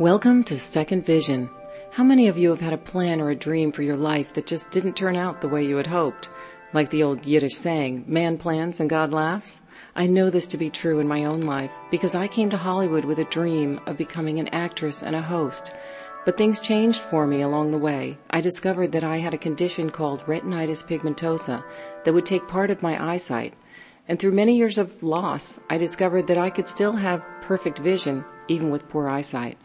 Welcome to Second Vision. How many of you have had a plan or a dream for your life that just didn't turn out the way you had hoped? Like the old Yiddish saying, man plans and God laughs? I know this to be true in my own life because I came to Hollywood with a dream of becoming an actress and a host. But things changed for me along the way. I discovered that I had a condition called retinitis pigmentosa that would take part of my eyesight. And through many years of loss, I discovered that I could still have perfect vision even with poor eyesight.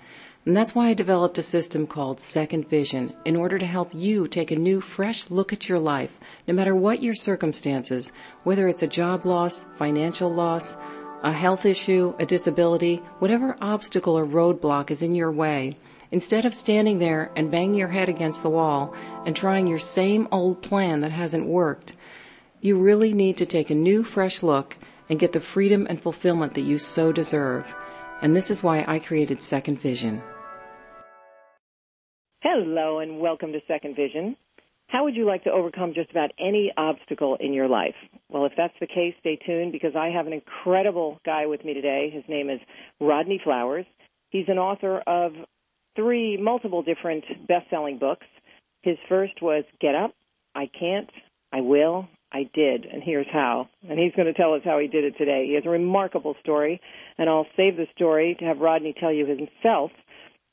And that's why I developed a system called Second Vision in order to help you take a new, fresh look at your life, no matter what your circumstances, whether it's a job loss, financial loss, a health issue, a disability, whatever obstacle or roadblock is in your way. Instead of standing there and banging your head against the wall and trying your same old plan that hasn't worked, you really need to take a new, fresh look and get the freedom and fulfillment that you so deserve. And this is why I created Second Vision. Hello and welcome to Second Vision. How would you like to overcome just about any obstacle in your life? Well, if that's the case, stay tuned because I have an incredible guy with me today. His name is Rodney Flowers. He's an author of three multiple different best-selling books. His first was Get Up, I Can't, I Will, I Did, and here's how. And he's going to tell us how he did it today. He has a remarkable story, and I'll save the story to have Rodney tell you himself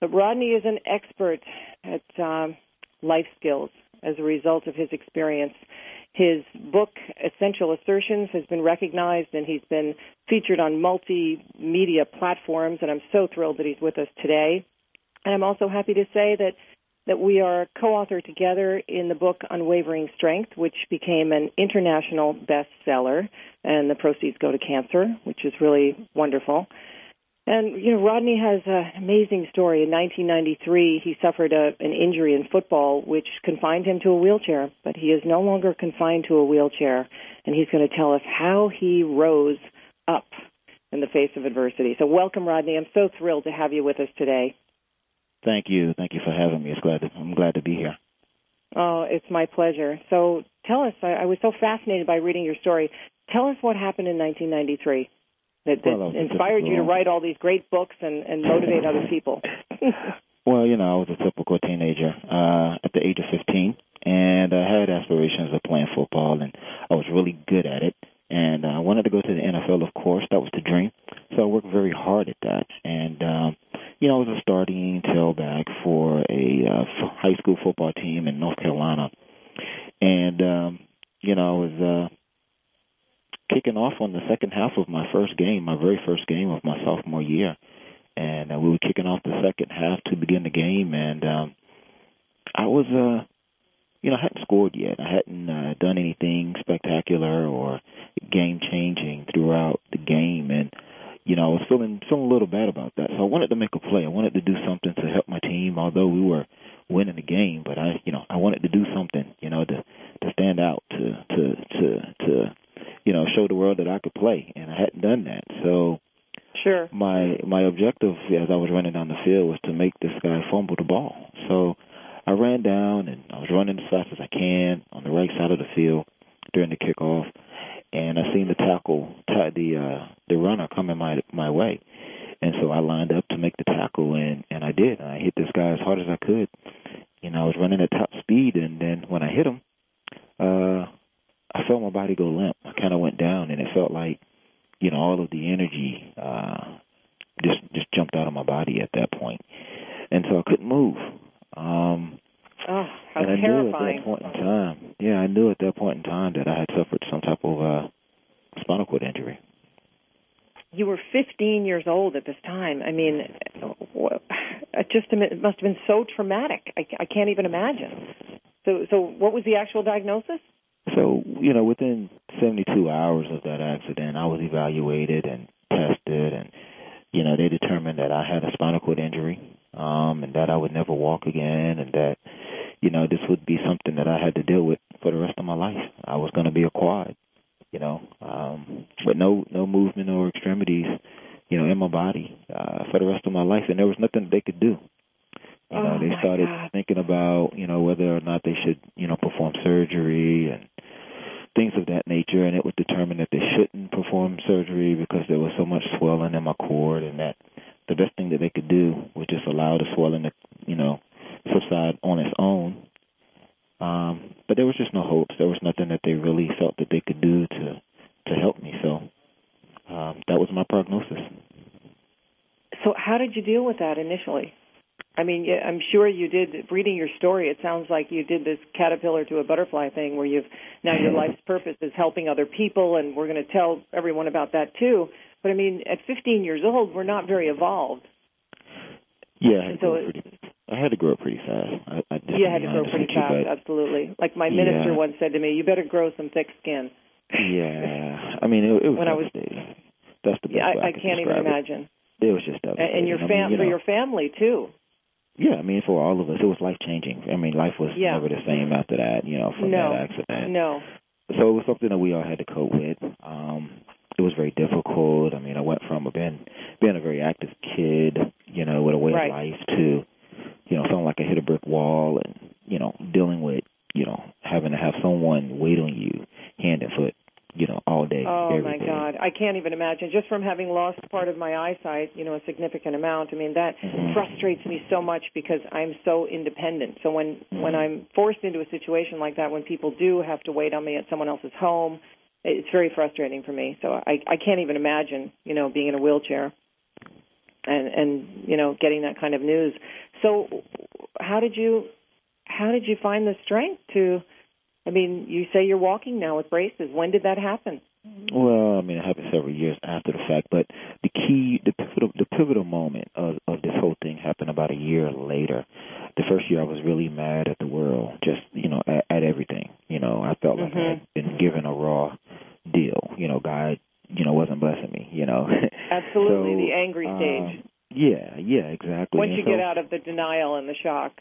but Rodney is an expert at um, life skills as a result of his experience. His book, Essential Assertions, has been recognized and he's been featured on multimedia platforms, and I'm so thrilled that he's with us today. And I'm also happy to say that that we are co-author together in the book Unwavering Strength, which became an international bestseller, and the proceeds go to cancer, which is really wonderful. And you know, Rodney has an amazing story. In 1993, he suffered a, an injury in football, which confined him to a wheelchair. But he is no longer confined to a wheelchair, and he's going to tell us how he rose up in the face of adversity. So, welcome, Rodney. I'm so thrilled to have you with us today. Thank you. Thank you for having me. It's glad to, I'm glad to be here. Oh, it's my pleasure. So, tell us. I, I was so fascinated by reading your story. Tell us what happened in 1993 that, that well, inspired you to write all these great books and, and motivate other people? well, you know, I was a typical teenager uh, at the age of 15, and I had aspirations of playing football, and I was really good at it. And uh, I wanted to go to the NFL, of course. That was the dream. So I worked very hard at that. And, um, you know, I was a starting tailback for a uh, high school football team in North Carolina. And, um, you know, I was uh, kicking off on the second half of my first game, my very first game of my sophomore year, and uh, we were kicking off the second half to begin the game, and um, I was, uh, you know, I hadn't scored yet. I hadn't uh, done anything spectacular or game changing throughout the game, and you know, I was feeling feeling a little bad about that. So I wanted to make a play. I wanted to do something to help my team, although we were winning the game. But I, you know, I wanted to do something, you know, to to stand out, to to to to you know, show the world that I could play, and I hadn't done that. So, sure, my my objective as I was running down the field was to make this guy fumble the ball. So, I ran down and I was running as fast as I can on the right side of the field during the kickoff, and I seen the tackle, the uh, the runner coming my my way, and so I lined up to make the tackle, and and I did. And I hit this guy as hard as I could. You know, I was running at top speed, and then when I hit him, uh, I felt my body go limp. I kind of went down, and it felt like, you know, all of the energy uh, just just jumped out of my body at that point, and so I couldn't move. Um, oh, how and I terrifying! knew at that point in time, yeah, I knew at that point in time that I had suffered some type of uh, spinal cord injury. You were 15 years old at this time. I mean, it just it must have been so traumatic. I, I can't even imagine. So, so what was the actual diagnosis? So, you know, within 72 hours of that accident, I was evaluated and tested, and, you know, they determined that I had a spinal cord injury, um, and that I would never walk again, and that, you know, this would be something that I had to deal with for the rest of my life. I was going to be a quad, you know, um, with no, no movement or extremities, you know, in my body, uh, for the rest of my life, and there was nothing they could do. You know, oh they started God. thinking about, you know, whether or not they should, you know, perform surgery and things of that nature, and it was determined that they shouldn't perform surgery because there was so much swelling in my cord, and that the best thing that they could do was just allow the swelling to, you know, subside on its own. Um, but there was just no hopes. There was nothing that they really felt that they could do to to help me. So um, that was my prognosis. So how did you deal with that initially? I mean, I'm sure you did. Reading your story, it sounds like you did this caterpillar to a butterfly thing, where you've now your life's purpose is helping other people, and we're going to tell everyone about that too. But I mean, at 15 years old, we're not very evolved. Yeah, I had, so to, pretty, I had to grow up pretty fast. I, I you had to grow pretty fast, you, absolutely. Like my minister yeah. once said to me, "You better grow some thick skin." Yeah, I mean, it, it was when I was. That's the best yeah, I, I, can't even it. imagine. It was just devastating. And your fam- I mean, you for know, your family too. Yeah, I mean, for all of us, it was life changing. I mean, life was yeah. never the same after that. You know, from no. that accident. No. So it was something that we all had to cope with. Um, it was very difficult. I mean, I went from being being a very active kid, you know, with a way right. of life, to you know, feeling like I hit a brick wall, and you know, dealing with you know having to have someone wait on you hand and foot you know, all day. Oh my day. God, I can't even imagine. Just from having lost part of my eyesight, you know, a significant amount. I mean, that mm-hmm. frustrates me so much because I'm so independent. So when mm-hmm. when I'm forced into a situation like that, when people do have to wait on me at someone else's home, it's very frustrating for me. So I I can't even imagine, you know, being in a wheelchair and and you know getting that kind of news. So how did you how did you find the strength to I mean, you say you're walking now with braces. When did that happen? Well, I mean, it happened several years after the fact, but the key, the pivotal, the pivotal moment of, of this whole thing happened about a year later. The first year, I was really mad at the world, just you know, at, at everything. You know, I felt like mm-hmm. I had been given a raw deal. You know, God, you know, wasn't blessing me. You know, absolutely so, the angry stage. Um, yeah, yeah, exactly. Once and you so, get out of the denial and the shock.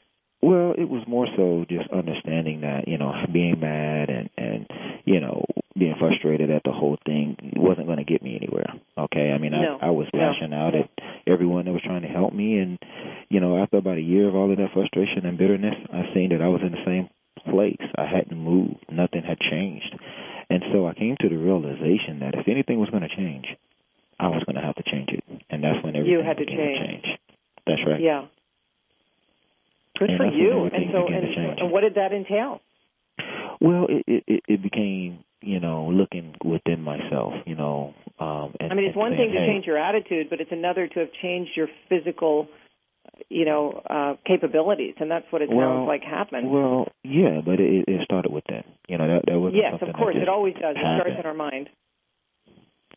Well, it was more so just understanding that you know being mad and and you know being frustrated at the whole thing wasn't going to get me anywhere. Okay, I mean no. I I was lashing no. out at everyone that was trying to help me, and you know after about a year of all of that frustration and bitterness, I seen that I was in the same place. I hadn't moved. Nothing had changed, and so I came to the realization that if anything was going to change, I was going to have to change it, and that's when everything you had to change. to change. That's right. Yeah. Good and for you. And so, and, and what did that entail? Well, it, it it became you know looking within myself, you know. Um, and, I mean, it's one saying, thing to hey, change your attitude, but it's another to have changed your physical, you know, uh, capabilities, and that's what it well, sounds like happened. Well, yeah, but it, it started with that. You know, that that was yes, of course, it always does. It happened. starts in our mind.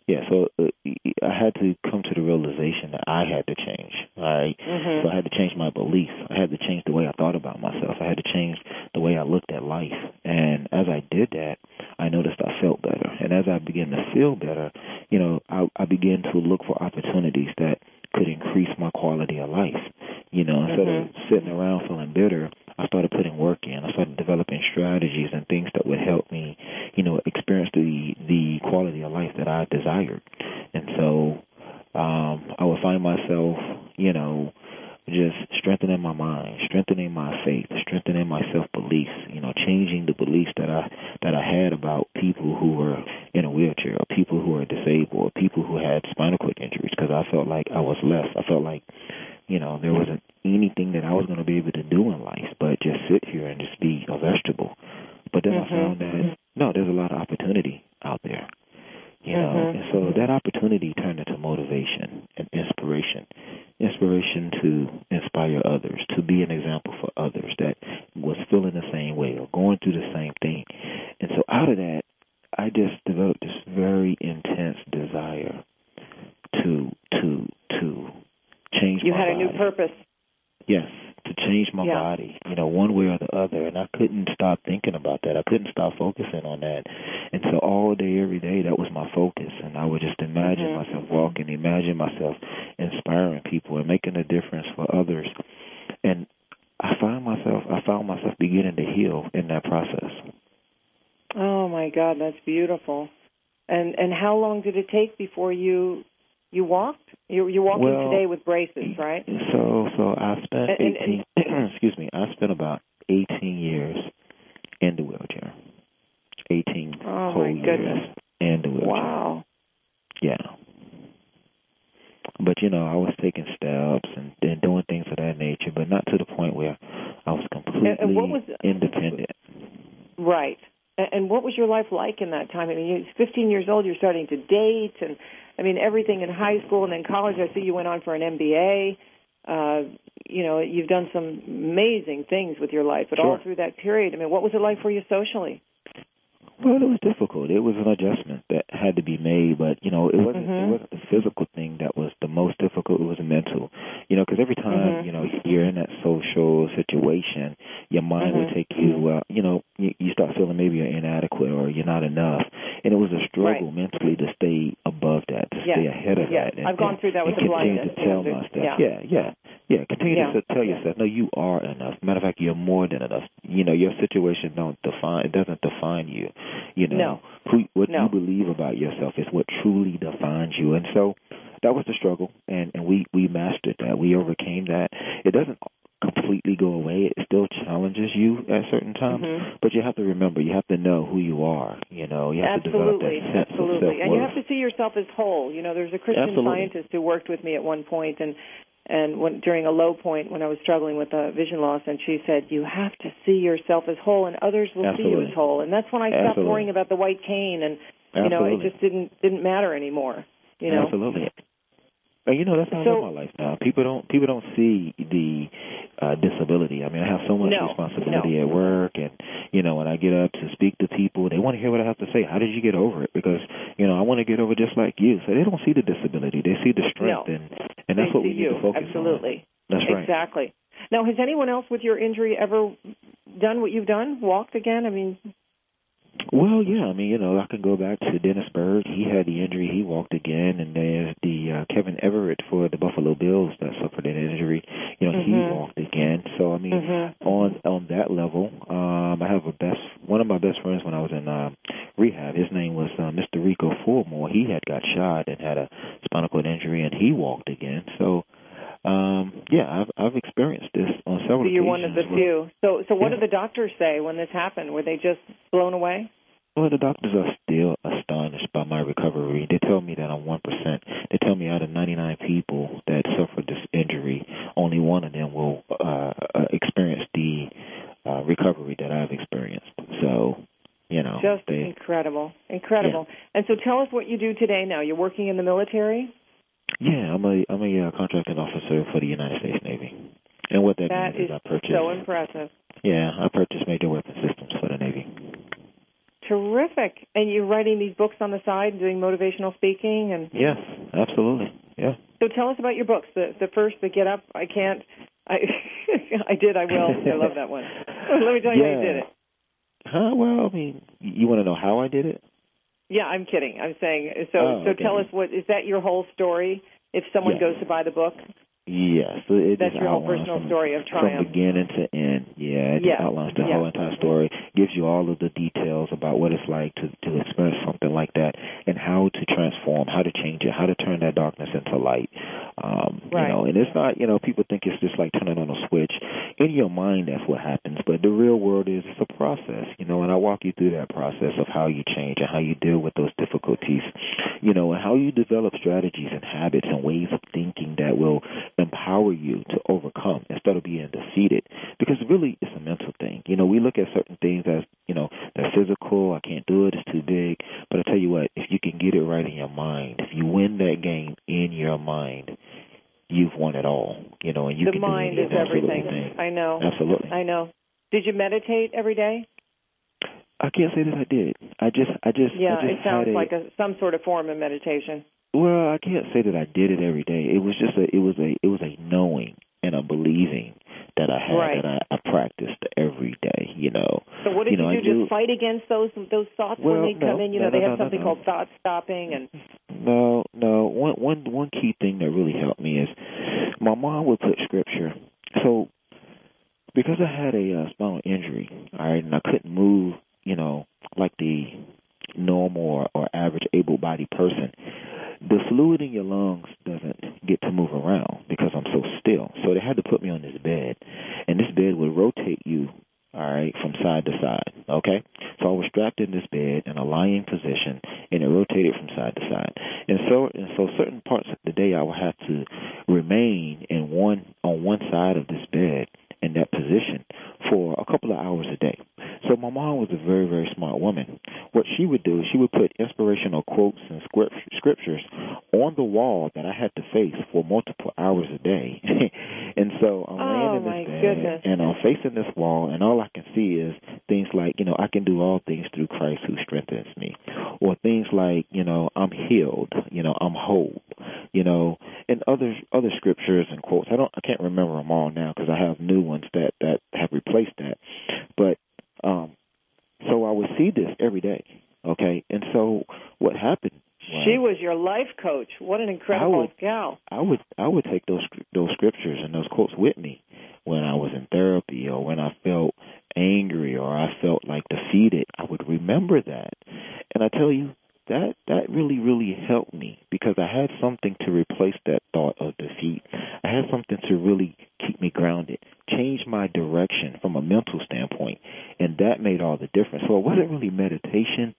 Yeah, so uh, I had to come to the realization that I had to change. Right? mm-hmm. so I had to change my beliefs. I had to change the way I thought about myself. I had to change the way I looked at life. And as I did that, I noticed I felt better. And as I began to feel better, you know, I, I began to look for opportunities that could increase my quality of life. You know, instead mm-hmm. of sitting around feeling bitter, I started putting work in. I started developing strategies and things that would help me, you know, experience the the quality of life that I desired. And so um I would find myself, you know, just strengthening my mind, strengthening my faith, strengthening my self beliefs, you know, changing the beliefs that I that I had about people who were in a wheelchair, or people who are disabled, or people who had spinal cord injuries because I felt like I was less. I felt like, you know, there wasn't anything that I was going to be able to do in life but just sit here and just be a vegetable. But then mm-hmm. I found that no, there's a lot of opportunity out there. You know, mm-hmm. and so that opportunity turned into motivation and inspiration. Inspiration to inspire others, to be an example for others that was feeling the same way or going through the same thing. And so out of that, I just developed this very intense desire to to to change you my had a body. new purpose. Yes, to change my Yeah. body, you know, one way or the other. And I couldn't stop thinking about that. I couldn't stop focusing on that. And so all day, every day, that was my focus. And I would just imagine Mhm. myself walking, imagine myself inspiring people and making a difference for others. And I found myself, I found myself beginning to heal in that process. Oh my God, that's beautiful. And and how long did it take before you you walked? You you're walking Well, today with braces, right? So, so I spent And- and- 18, excuse me, I spent about 18 years in the wheelchair. 18 Oh, whole my years goodness. in the wheelchair. Wow. Yeah. But you know, I was taking steps and, and doing things of that nature but not to the point where I was completely and, and was, independent. Right. And what was your life like in that time? I mean, you're 15 years old. You're starting to date, and I mean everything in high school and then college. I see you went on for an MBA. Uh, you know, you've done some amazing things with your life, but sure. all through that period, I mean, what was it like for you socially? Well, it was difficult. It was an adjustment that had to be made, but you know, it wasn't mm-hmm. it wasn't the physical thing that was the most difficult. It was mental. You know, because every time mm-hmm. you know you're in that social situation, your mind mm-hmm. will take you. Uh, you know, you, you start feeling maybe you're inadequate or you're not enough, and it was a struggle right. mentally to stay above that, to yes. stay ahead of yes. that. And, I've gone through that with and the continue blindness. to tell yeah. myself, yeah, yeah, yeah. Yeah, continue yeah. to tell yourself, no, you are enough. Matter of fact, you're more than enough. You know, your situation don't define it doesn't define you. You know, no. who what no. you believe about yourself is what truly defines you. And so that was the struggle and, and we, we mastered that. We overcame that. It doesn't completely go away. It still challenges you at certain times, mm-hmm. but you have to remember, you have to know who you are. You know, you have absolutely, to develop that sense absolutely, of self-worth. and you have to see yourself as whole. You know, there's a Christian absolutely. scientist who worked with me at one point, and and when, during a low point when I was struggling with uh, vision loss, and she said, "You have to see yourself as whole, and others will Absolutely. see you as whole." And that's when I stopped Absolutely. worrying about the white cane, and you Absolutely. know, it just didn't didn't matter anymore. You know, Absolutely. And you know that's how I live my life now. People don't people don't see the uh disability. I mean, I have so much No, responsibility at work, and you know, when I get up to speak to people, they want to hear what I have to say. How did you get over it? Because you know, I want to get over just like you. So they don't see the disability; they see the strength, No. and and that's They what we need you. to focus absolutely. on. That's right. Exactly. Now, has anyone else with your injury ever done what you've done? Walked again? I mean, Well, yeah, I mean, you know, I can go back to Dennis Byrd. He had the injury; he walked again, and there's the uh, Kevin Everett for the Buffalo Bills that suffered an injury. You know, Mhm. he walked again. So, I mean, Mhm. on on that level, um, I have a best one of my best friends when I was in uh, rehab. His name was uh, Mr. Rico Fulmore. He had got shot and had a spinal cord injury, and he walked again. So. Um, yeah, I've I've experienced this on several so you're one of the where- few. So, so what Yeah. did the doctors say when this happened? Were they just blown away? Well, the doctors are still astonished by my recovery. They tell me that I'm 1%. They tell me out of 99 people that suffered this injury, only one of them will uh, uh, experience the uh, recovery that I've experienced. So, you know, Just they, incredible, incredible. And so, tell us what you do today. Now, you're working in the military. Yeah, I'm a I'm a uh, contracting officer for the United States Navy, and what that, That means is is I purchase. so impressive. yeah, I purchase major weapon systems for the Navy. Terrific. And you're writing these books on the side, and doing motivational speaking, and Yes, absolutely. Yeah. so tell us about your books. The the first, the Get Up, I Can't. I I did. I will. I love that one. Let me tell you how you did it. Huh? Well, I mean, you want to know how I did it? Yeah, I'm kidding. I'm saying so. Oh, so okay. tell us what is that your whole story? If someone goes to buy the book, Yes, so it That's your whole personal from, story of triumph from beginning to end. Yeah, it Yeah, outlines the yeah. whole entire story, gives you all of the details about what it's like to to experience something like that, and how to transform, how to change it, how to turn that darkness into light. Um, Right. You know, and it's not, you know, people think it's just like turning on a switch. In your mind, that's what happens, but the real world is it's a process. You know, and I walk you through that process of how you change and how you deal with those difficulties. You know, and how you develop strategies and habits and ways of thinking that will empower you to overcome instead of being defeated. Because really, it's a mental thing. You know, we look at certain things as, you know, they're physical, I can't do it, it's too big. But I tell you what, if you can get it right in your mind, if you win that game in your mind, you've won it all. You know, and you the can mind do is everything. thing. I know. Absolutely. I know. Did you meditate every day? I can't say that I did. I just, I just, Yeah, I just it sounds a, like a, some sort of form of meditation. Well, I can't say that I did it every day. It was just a, it was a, it was a knowing and a believing that I had Right. that I, I practiced every day. You know. So what did You you, know, do? I do- Just fight against those those thoughts Well, when they come in? You know, no, they have no, something no. called thought stopping, and No, no. One one one key thing that really helped me is my mom would put scripture. So because I had a uh, spinal injury, all right, and I couldn't move, you know, like the normal or, or average able-bodied person, the fluid in your lungs doesn't get to move around because I'm so still. So they had to put me on this bed, and this bed would rotate you, all right, from side to side. Okay, so I was strapped in this bed in a lying position, and it rotated from side to side. And so, and so, certain parts of the day I would have to remain in one on one side of this bed in that position for a couple of hours a day. So my mom was a very, very smart woman. What she would do is she would put inspirational quotes and scriptures on the wall that I had to face for multiple hours a day. and so I'm oh, laying in this bed goodness. and I'm facing this wall and all I can see is things like, you know, I can do all things through Christ who strengthens me. Or things like, you know, I'm healed, you know, I'm whole, you know, and other other scriptures and quotes. I don't I can't remember them all now because I have new ones that that have replaced that. But um, so I would see this every day. Okay, and so what happened? She was your life coach. What an incredible I would, gal! I would I would take those those scriptures and those quotes with me when I was in therapy or when I felt angry or I felt like defeated. I would remember that, and I tell you that that really really helped me because I had something to replace that thought of defeat. I had something to really keep me grounded, change my direction from a mental standpoint, and that made all the difference. So it wasn't really meditation,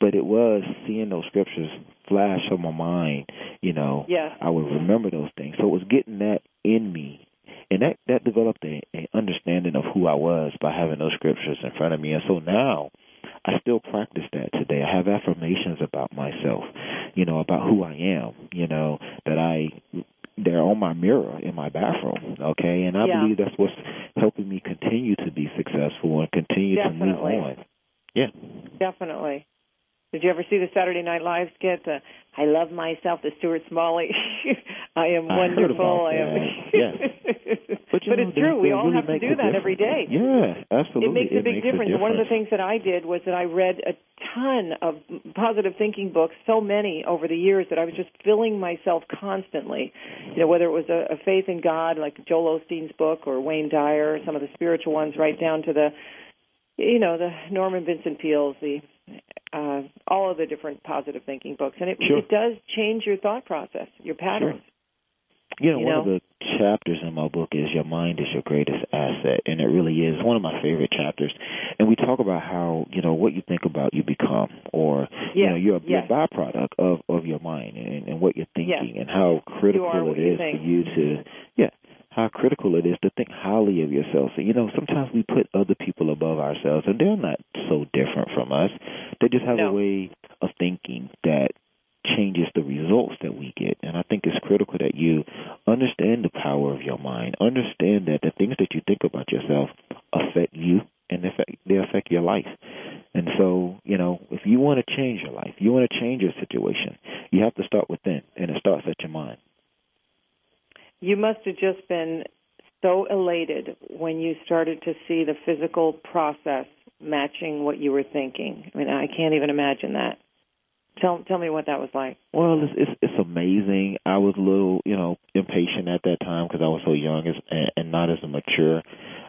but it was seeing those scriptures flash on my mind. You know, yeah. I would remember those things. So it was getting that in me and that that developed a, a understanding of who I was by having those scriptures in front of me. And so now I still practice that today. I have affirmations about myself, you know, about who I am, you know, that I they're on my mirror in my bathroom, okay? And I yeah. believe that's what's helping me continue to be successful and continue Definitely. to move on. Yeah. Definitely. Did you ever see the Saturday Night Live skit? Uh, I love myself, the Stuart Smalley. I am I wonderful. I am. yes. But, but know, it's true. We all really have to do that every day. Yeah, absolutely. It makes a big makes difference. A difference. One of the things that I did was that I read a ton of positive thinking books, so many over the years that I was just filling myself constantly. You know, whether it was a, a faith in God, like Joel Osteen's book, or Wayne Dyer, some of the spiritual ones, right down to the, you know, the Norman Vincent Peale's, the uh, all of the different positive thinking books, and it, sure. it does change your thought process, your patterns. Sure. You know, you one know? of the chapters in my book is Your Mind is Your Greatest Asset, and it really is one of my favorite chapters. And we talk about how, you know, what you think about, you become, or, you know, you're a, you're a byproduct of, of your mind and, and what you're thinking Yes. and how critical it is for you to, yeah, how critical it is to think highly of yourself. So, you know, sometimes we put other people above ourselves, and they're not so different from us. They just have No. a way of thinking that changes the results that we get. And I think it's critical that you understand the power of your mind. Understand that the things that you think about yourself affect you and affect, they affect your life. And so, you know, if you want to change your life, you want to change your situation, you have to start within, and it starts at your mind. You must have just been so elated when you started to see the physical process matching what you were thinking. I mean, I can't even imagine that. Tell tell me what that was like. Well, it's it's, it's amazing. I was a little, you know, impatient at that time because I was so young and, and not as mature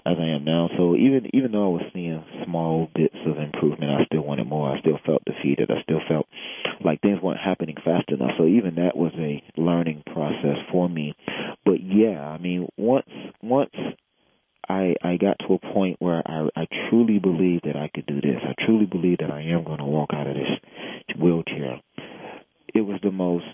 as I am now. So even even though I was seeing small bits of improvement, I still wanted more. I still felt defeated. I still felt like things weren't happening fast enough. So even that was a learning process for me. But yeah, I mean, once once I I got to a point where I I truly believed that I could do this. I truly believe that I am going to walk out of this wheelchair. It was the most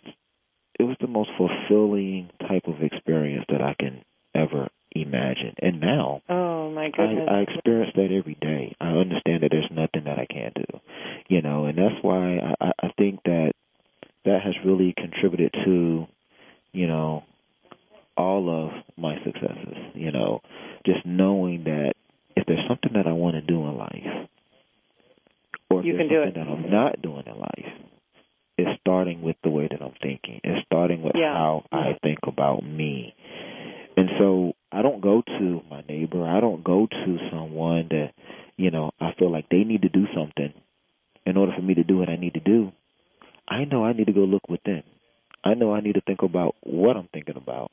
it was the most fulfilling type of experience that I can ever imagine. And now Oh my I, goodness. I experience that every day. I understand that there's nothing that I can't do, you know, and that's why I, I I think that that has really contributed to, you know, all of my successes. You know, just knowing that if there's something that I want to do in life, or if You there's can do something that I'm not doing in life, it's starting with the way that I'm thinking. It's starting with Yeah. how I think about me. And so I don't go to my neighbor. I don't go to someone that, you know, I feel like they need to do something in order for me to do what I need to do. I know I need to go look within. I know I need to think about what I'm thinking about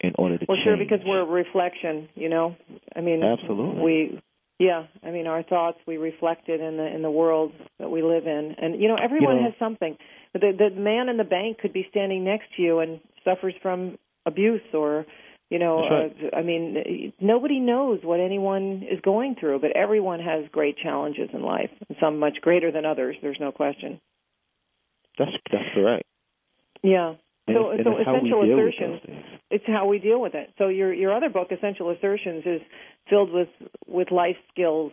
in order to well, change. sure, because we're a reflection. You know, I mean, Absolutely. We, yeah, I mean, our thoughts we reflect it in the in the world that we live in, and you know, everyone You know- has something. The the man in the bank could be standing next to you and suffers from abuse or. You know, right. uh, I mean, nobody knows what anyone is going through, but everyone has great challenges in life, some much greater than others. There's no question. That's that's correct. Yeah. And so, it's, so and it's how we essential assertions. It's how we deal with it. So your your other book, Essential Assertions, is filled with with life skills,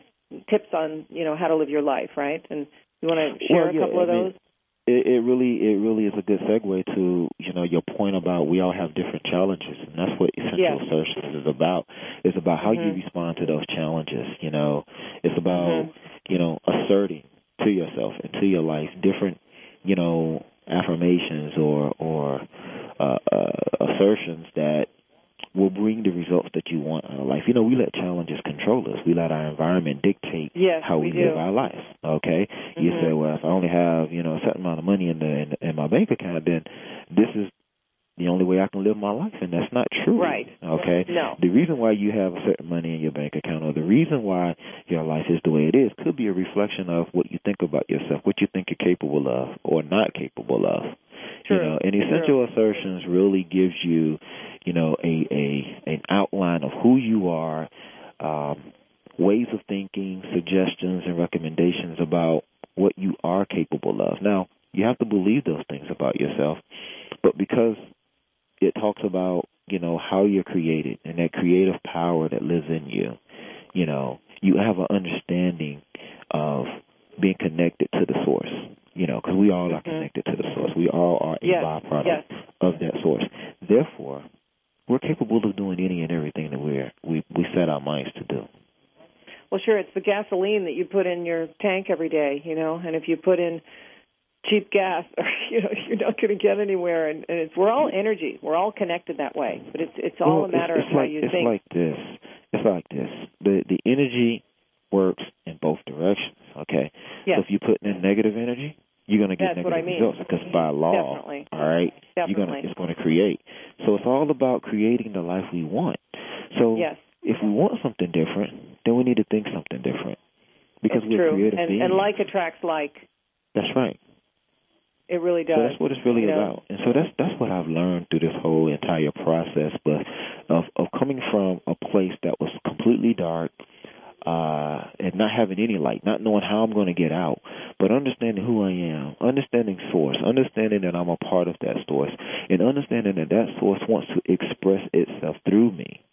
tips on you know how to live your life, right? And you want to share Well, yeah, a couple of I mean, those? It, it really, it really is a good segue to you know your point about we all have different challenges, and that's what essential Yes. assertions is about. It's about how you Mhm. respond to those challenges. You know, it's about Mhm. you know asserting to yourself and to your life different you know affirmations or or uh, uh, assertions that will bring the results that you want in our life. You know, we let challenges control us. We let our environment dictate Yes, how we, we live our life. Okay, you Mhm. say, well, if I only have you know a certain amount of money in the in, in my bank account, then this is the only way I can live my life, and that's not true. Right. Okay. No. The reason why you have a certain money in your bank account, or the reason why your life is the way it is, could be a reflection of what you think about yourself, what you think you're capable of, or not capable of. True. You know, and essential assertions really gives you, you know, a a an outline of who you are, um, ways of thinking, suggestions, and recommendations about what you are capable of. Now, you have to believe those things about yourself, but because it talks about you know how you're created and that creative power that lives in you, you know, you have an understanding of being connected to the source. You know, because we all are Mhm. connected to the source. We all are a Yes, byproduct yes. of that source. Therefore, we're capable of doing any and everything that we're we we set our minds to do. Well, sure, it's the gasoline that you put in your tank every day, you know, and if you put in cheap gas, or you know, you're not going to get anywhere. And, and it's we're all energy, we're all connected that way, but it's it's all well, a matter it's, it's of how like, you it's think. It's like this. It's like this. The the energy works in both directions. Okay. Yes. So if you put in negative energy, you're going to get That's negative I mean. results because by law, Definitely. all right, you're going to it's going to create. So it's all about creating the life we want. So Yes. if we want something different, then we need to think something different because it's we're true. creative and, beings. and like attracts like. That's right. It really does. So that's what it's really you know? about. And so that's that's what I've learned through this whole entire process, but of of coming from a place that was completely dark, uh, and not having any light, not knowing how I'm going to get out, but understanding who I am, understanding source, understanding that I'm a part of that source, and understanding that that source wants to express itself through me.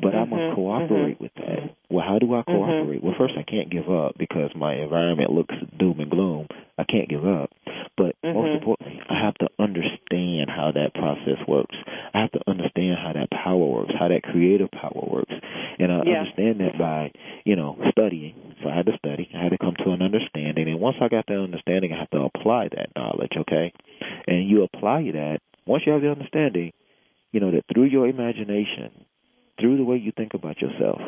But I Mhm, must cooperate with that. Well, how do I cooperate? Well, first I can't give up because my environment looks doom and gloom. I can't give up. But most Mhm. importantly, I have to understand how that process works. I have to understand how that power works, how that creative power works. And I Yeah. understand that by, you know, studying. So I had to study. I had to come to an understanding. And once I got that understanding, I have to apply that knowledge, okay? And you apply that, once you have the understanding, you know, that through your imagination, through the way you think about yourself,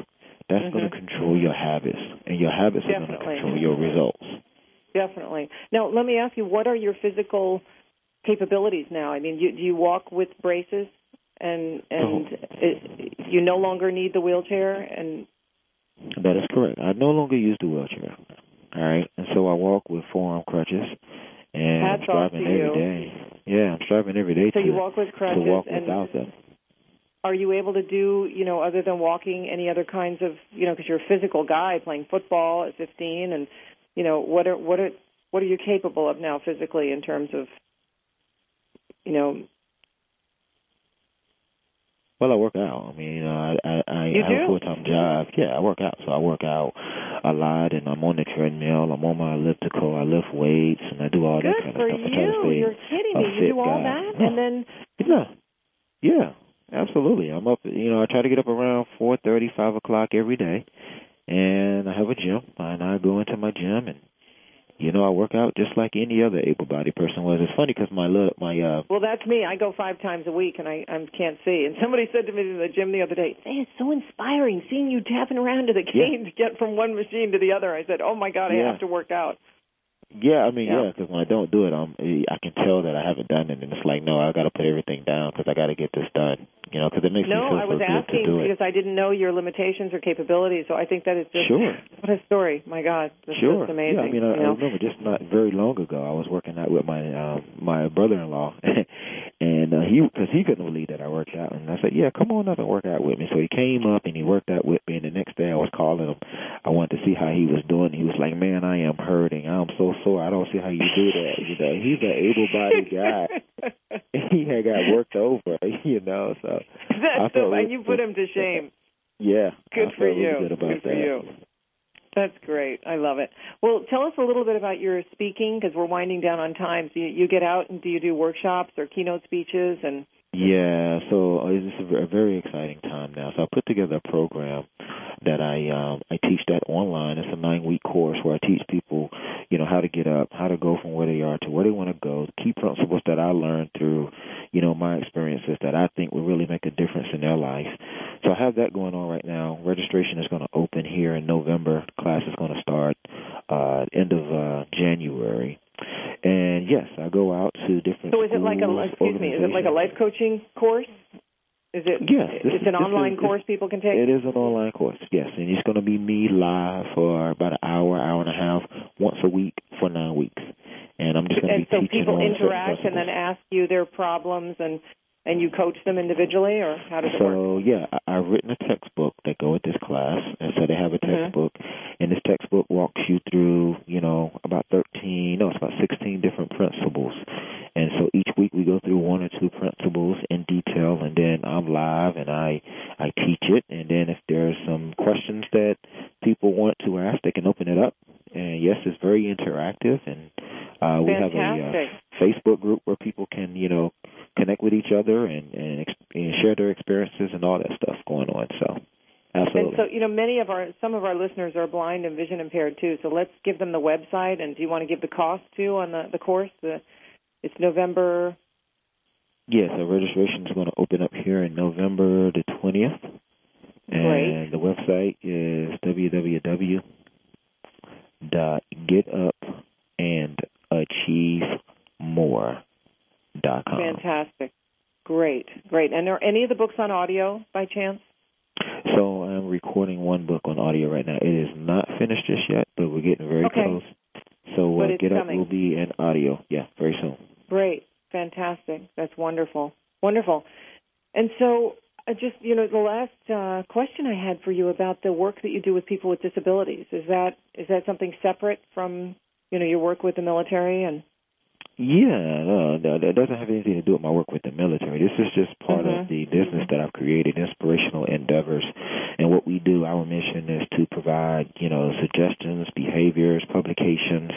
that's going Mhm. to control your habits. And your habits are going to control your results. Definitely. Now, let me ask you, what are your physical capabilities now? I mean, you, do you walk with braces, and and Oh. it, you no longer need the wheelchair? And That is correct. I no longer use the wheelchair. All right, and so I walk with forearm crutches, and Hats I'm off striving every you. day. Yeah, I'm striving every day so to you walk with crutches to walk and without them. are you able to do, you know, other than walking, any other kinds of, you know, because you're a physical guy playing football at 15, and you know, what are what are what are you capable of now physically in terms of, you know, Well, I work out. I mean, uh, I I, You I have a full time job. Yeah, I work out. So I work out a lot, and I'm on the treadmill. I'm on my elliptical. I lift weights, and I do all good that kind of stuff. I try to you. You're kidding a me. You do all guy. that, and then Yeah, yeah, absolutely. I'm up. You know, I try to get up around four thirty, five o'clock every day, and I have a gym, and I go into my gym, and you know, I work out just like any other able-bodied person was. It's funny because my li- my uh Well, that's me. I go five times a week, and I I can't see. And somebody said to me in the gym the other day, "Hey, it's so inspiring seeing you tapping around to the cane to get from one machine to the other." I said, "Oh my God, I Yeah. have to work out." Yeah, I mean, Yeah. yeah, because when I don't do it, I'm I can tell that I haven't done it, and it's like, no, I got to put everything down because I got to get this done. You know, because it makes No, me feel I so was good asking to do it. because I didn't know your limitations or capabilities. So I think that is just Sure. what a story. My God, that's Sure. just amazing. Yeah, I mean, I, you I remember just not very long ago, I was working out with my um, my brother-in-law, And he, because he couldn't believe that I worked out, and I said, "Yeah, come on up and work out with me." So he came up and he worked out with me. And the next day, I was calling him. I wanted to see how he was doing. He was like, "Man, I am hurting. I'm so sore. I don't see how you do that." You know, he's an able-bodied guy. he had got worked over, you know. So that's so, and you put him to shame. Yeah, good I for you. Really good good for that. you. That's great. I love it. Well, tell us a little bit about your speaking because we're winding down on time. So you, you get out and do you do workshops or keynote speeches and yeah, so uh, it's a very exciting time now. So I put together a program that I um, I teach that online. It's a nine week course where I teach people, you know, how to get up, how to go from where they are to where they want to go. Key principles that I learned through, you know, my experiences that I think will really make a difference in their life. So I have that going on right now. Registration is going to here in November. Class is going to start uh, end of uh, January. And yes, I go out to different. So is it like a excuse me? Is it like a life coaching course? Is it? Yes, it's an online is, course people can take. It is an online course. Yes, and it's going to be me live for about an hour, hour and a half, once a week for nine weeks. And I'm just going to be so teaching people interact and then ask you their problems and and you coach them individually, or how does it so, work? So yeah, I, I've written a textbook that go with this class, and so they have a Mm-hmm. textbook, mm-hmm. and this textbook walks you through, you know, about thirteen, no, it's about sixteen different principles, and so each week we go through one or two principles in detail, and then I'm live and I I teach it, and then if there's some questions that people want to ask, they can open it up, and yes, it's very interactive, and uh, we Fantastic. have a uh, Facebook group where people can, you know, connect with each other and, and, and share their experiences and all that stuff going on. So, absolutely. And so, you know, many of our some of our listeners are blind and vision impaired too. So let's give them the website. And do you want to give the cost too on the the course? The it's November. Yes, yeah, so registration is going to open up here in November the twentieth. And Great. the website is www dot get up and achieve more dot com. Fantastic. Great, great. And are any of the books on audio by chance? So I'm recording one book on audio right now. It is not finished just yet, but we're getting very okay. close. So uh, Get coming. Up will be in audio, yeah, very soon. Great, fantastic. That's wonderful, wonderful. And so, uh, just you know, the last uh, question I had for you about the work that you do with people with disabilities is that is that something separate from you know your work with the military and yeah, no, no, that doesn't have anything to do with my work with the military. This is just part mm-hmm. of the business that I've created, inspirational endeavors. And what we do, our mission is to provide, you know, suggestions, behaviors, publications,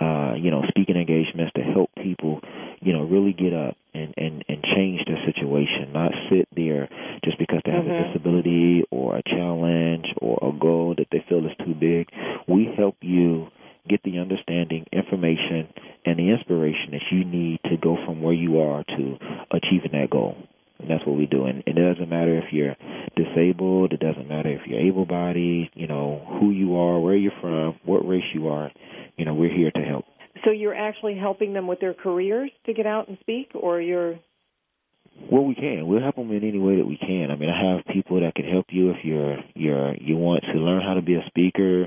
uh, you know, speaking engagements to help people, you know, really get up and, and, and change their situation, not sit there just because they have mm-hmm. a disability or a challenge or a goal that they feel is too big. We help you get the understanding, information, and the inspiration that you need to go from where you are to achieving that goal. And that's what we do. And it doesn't matter if you're disabled, it doesn't matter if you're able bodied, you know, who you are, where you're from, what race you are, you know, we're here to help. So you're actually helping them with their careers to get out and speak or you're well, we can. We'll help them in any way that we can. I mean, I have people that can help you if you're you're you want to learn how to be a speaker,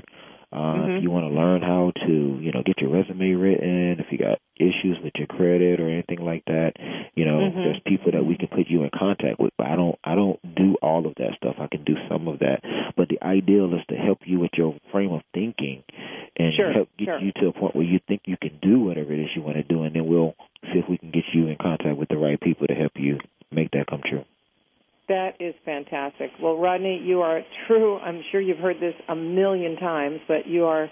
uh, mm-hmm. If you want to learn how to, you know, get your resume written, if you got issues with your credit or anything like that, you know, mm-hmm. there's people that we can put you in contact with. But I don't, I don't do all of that stuff. I can do some of that. But the ideal is to help you with your frame of thinking and sure, help get sure. you to a point where you think you can do whatever it is you want to do, and then we'll see if we can get you in contact with the right people to help you make that come true. That is fantastic. Well, Rodney, you are true. I'm sure you've heard this a million times, but you are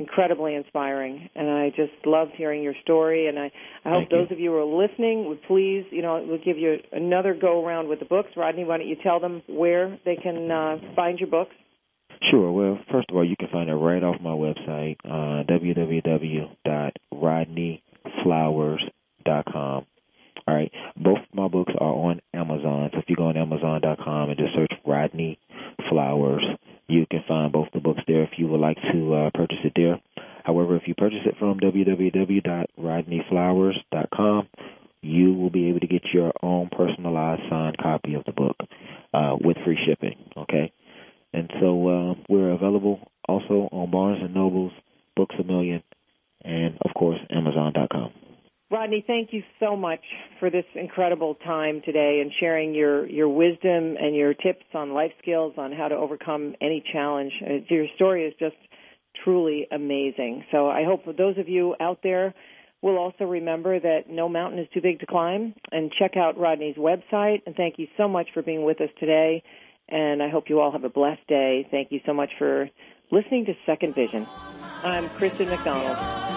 incredibly inspiring, and I just loved hearing your story. And I, I hope Thank those you. of you who are listening would please, you know, we'll give you another go around with the books. Rodney, why don't you tell them where they can uh, find your books? Sure. Well, first of all, you can find it right off my website, uh, www.rodneyflowers.com. All right. Both my books are on Amazon. So if you go on Amazon.com and just search Rodney Flowers, you can find both the books there if you would like to uh, purchase it there. However, if you purchase it from www.rodneyflowers.com, you will be able to get your own personalized signed copy of the book uh, with free shipping. Okay. And so uh, we're available also on Barnes and Nobles, Books a Million, and of course Amazon.com. Thank you so much for this incredible time today and sharing your, your wisdom and your tips on life skills on how to overcome any challenge. Uh, your story is just truly amazing. So I hope those of you out there will also remember that no mountain is too big to climb and check out Rodney's website. And thank you so much for being with us today. And I hope you all have a blessed day. Thank you so much for listening to Second Vision. I'm Kristen McDonald.